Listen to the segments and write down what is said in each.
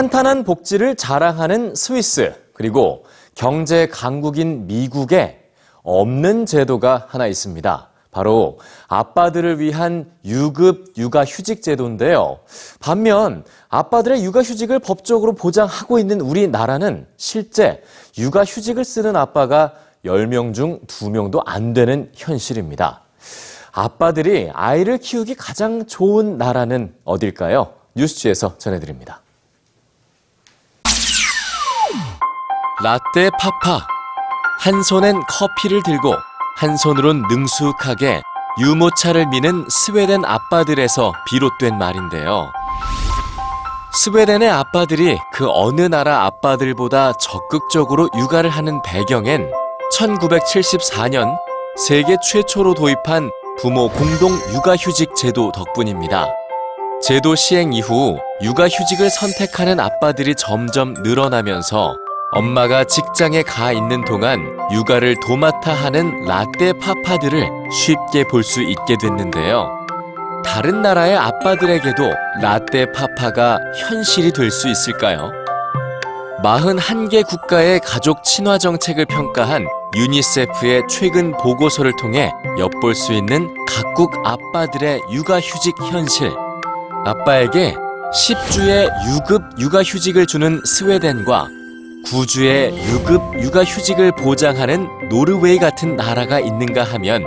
탄탄한 복지를 자랑하는 스위스, 그리고 경제 강국인 미국에 없는 제도가 하나 있습니다. 바로 아빠들을 위한 유급 육아 휴직 제도인데요. 반면 아빠들의 육아 휴직을 법적으로 보장하고 있는 우리나라는 실제 육아 휴직을 쓰는 아빠가 10명 중 2명도 안 되는 현실입니다. 아빠들이 아이를 키우기 가장 좋은 나라는 어딜까요? 뉴스지에서 전해드립니다. 라떼 파파. 한 손엔 커피를 들고 한 손으론 능숙하게 유모차를 미는 스웨덴 아빠들에서 비롯된 말인데요. 스웨덴의 아빠들이 그 어느 나라 아빠들보다 적극적으로 육아를 하는 배경엔 1974년 세계 최초로 도입한 부모 공동 육아휴직 제도 덕분입니다. 제도 시행 이후 육아휴직을 선택하는 아빠들이 점점 늘어나면서 엄마가 직장에 가 있는 동안 육아를 도맡아 하는 라떼 파파들을 쉽게 볼 수 있게 됐는데요. 다른 나라의 아빠들에게도 라떼 파파가 현실이 될 수 있을까요? 41개 국가의 가족 친화 정책을 평가한 유니세프의 최근 보고서를 통해 엿볼 수 있는 각국 아빠들의 육아휴직 현실. 아빠에게 10주의 유급 육아휴직을 주는 스웨덴과 9주의 유급 육아휴직을 보장하는 노르웨이 같은 나라가 있는가 하면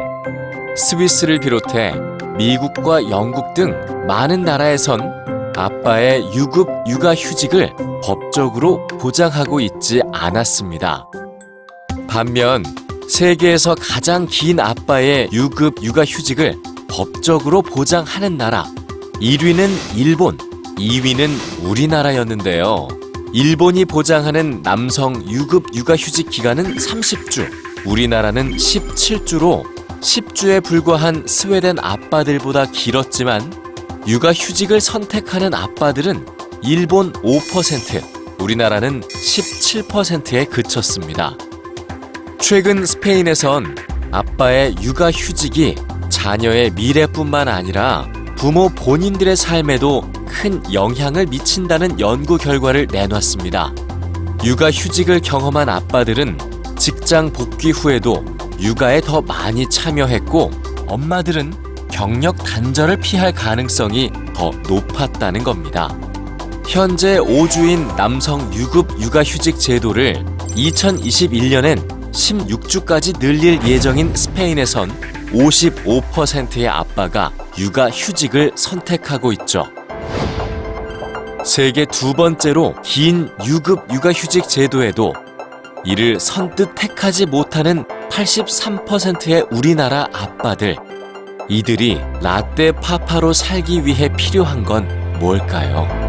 스위스를 비롯해 미국과 영국 등 많은 나라에선 아빠의 유급 육아휴직을 법적으로 보장하고 있지 않았습니다. 반면 세계에서 가장 긴 아빠의 유급 육아휴직을 법적으로 보장하는 나라 1위는 일본, 2위는 우리나라였는데요. 일본이 보장하는 남성 유급 육아휴직 기간은 30주, 우리나라는 17주로 10주에 불과한 스웨덴 아빠들보다 길었지만 육아휴직을 선택하는 아빠들은 일본 5%, 우리나라는 17%에 그쳤습니다. 최근 스페인에선 아빠의 육아휴직이 자녀의 미래뿐만 아니라 부모 본인들의 삶에도 큰 영향을 미친다는 연구 결과를 내놨습니다. 육아 휴직을 경험한 아빠들은 직장 복귀 후에도 육아에 더 많이 참여했고 엄마들은 경력 단절을 피할 가능성이 더 높았다는 겁니다. 현재 5주인 남성 유급 육아휴직 제도를 2021년엔 16주까지 늘릴 예정인 스페인에선 55%의 아빠가 육아휴직을 선택하고 있죠. 세계 두 번째로 긴 유급 육아휴직 제도에도 이를 선뜻 택하지 못하는 83%의 우리나라 아빠들. 이들이 라떼 파파로 살기 위해 필요한 건 뭘까요?